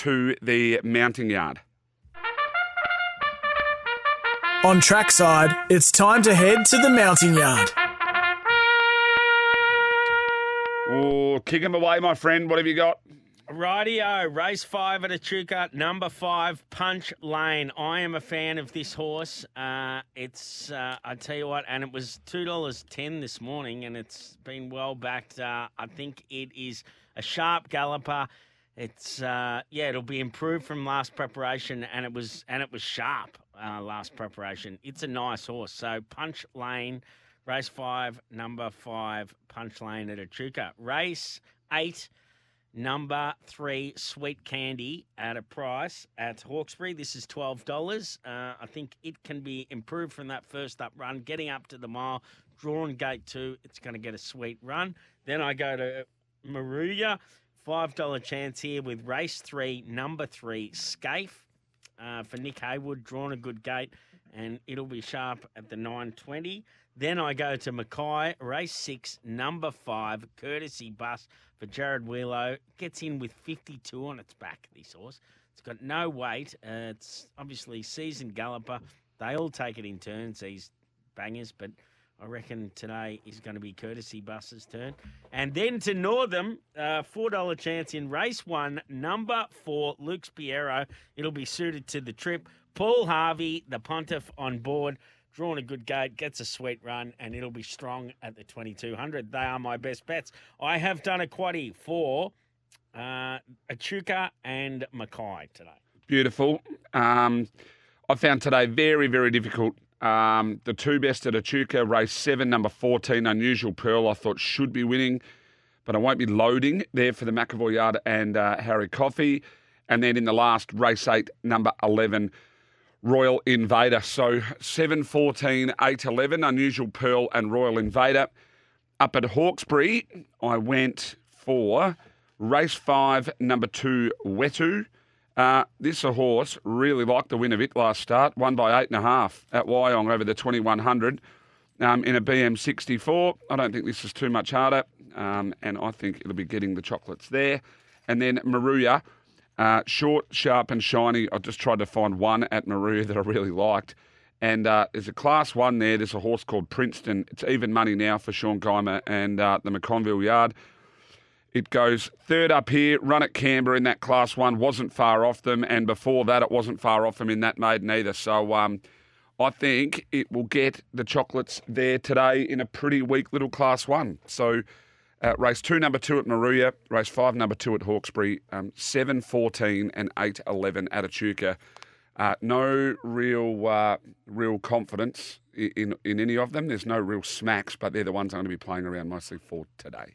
to the mounting yard. On trackside, it's time to head to the mounting yard. Oh, kick him away, my friend. What have you got? Rightio, race five at Echuca, number five, Punch Lane. I am a fan of this horse. Uh, it's, uh, I tell you what, and it was $2.10 this morning, and it's been well backed. Uh, I think it is a sharp galloper. It's, uh, yeah, it'll be improved from last preparation, and it was, and it was sharp uh, last preparation. It's a nice horse. So Punch Lane, race five, number five, Punch Lane at Echuca. Race eight number three, Sweet Candy, at a price at Hawkesbury. This is twelve dollars. Uh, I think it can be improved from that first up run, getting up to the mile, drawn gate two. It's going to get a sweet run. Then I go to Moruya, five dollar chance here with race three, number three, Scaife. Uh, for Nick Haywood, drawn a good gate, and it'll be sharp at the 920. Then I go to Mackay, race six, number five, courtesy bus for Jared Wheelo. Gets in with 52 on its back, this horse. It's got no weight. Uh, it's obviously seasoned galloper. They all take it in turns, these bangers, but I reckon today is going to be courtesy bus's turn. And then to Northam, uh, $4 chance in race one, number four, Luke's Piero. It'll be suited to the trip. Paul Harvey, the pontiff on board drawn a good gate, gets a sweet run, and it'll be strong at the 2200. They are my best bets. I have done a quaddy for uh, and Mackay today. Beautiful. Um, I found today very, very difficult. Um, the two best at Echuca, race seven, number 14, Unusual Pearl, I thought should be winning, but I won't be loading there for the McAvoy Yard and uh, Harry Coffey. And then in the last, race eight, number 11, Royal Invader. So 7, 14, 8, 11, Unusual Pearl and Royal Invader. Up at Hawkesbury, I went for race five, number two, Wetu. Uh, this a horse really liked the win of it last start, won by eight and a half at Wyong over the 2100 um, in a BM64. I don't think this is too much harder, um, and I think it'll be getting the chocolates there. And then Moruya, uh, short, sharp, and shiny. I just tried to find one at Moruya that I really liked. And uh, there's a class one there. There's a horse called Princeton. It's even money now for Sean Geimer and uh, the McConville Yard. It goes third up here, run at Canberra in that class one, wasn't far off them, and before that, it wasn't far off them in that maiden either. So um, I think it will get the chocolates there today in a pretty weak little class one. So uh, race two, number two at Moruya, race five, number two at Hawkesbury, um, 7 14 and 8 11 at Echuca. Uh, no real uh, real confidence in, in, in any of them. There's no real smacks, but they're the ones I'm going to be playing around mostly for today.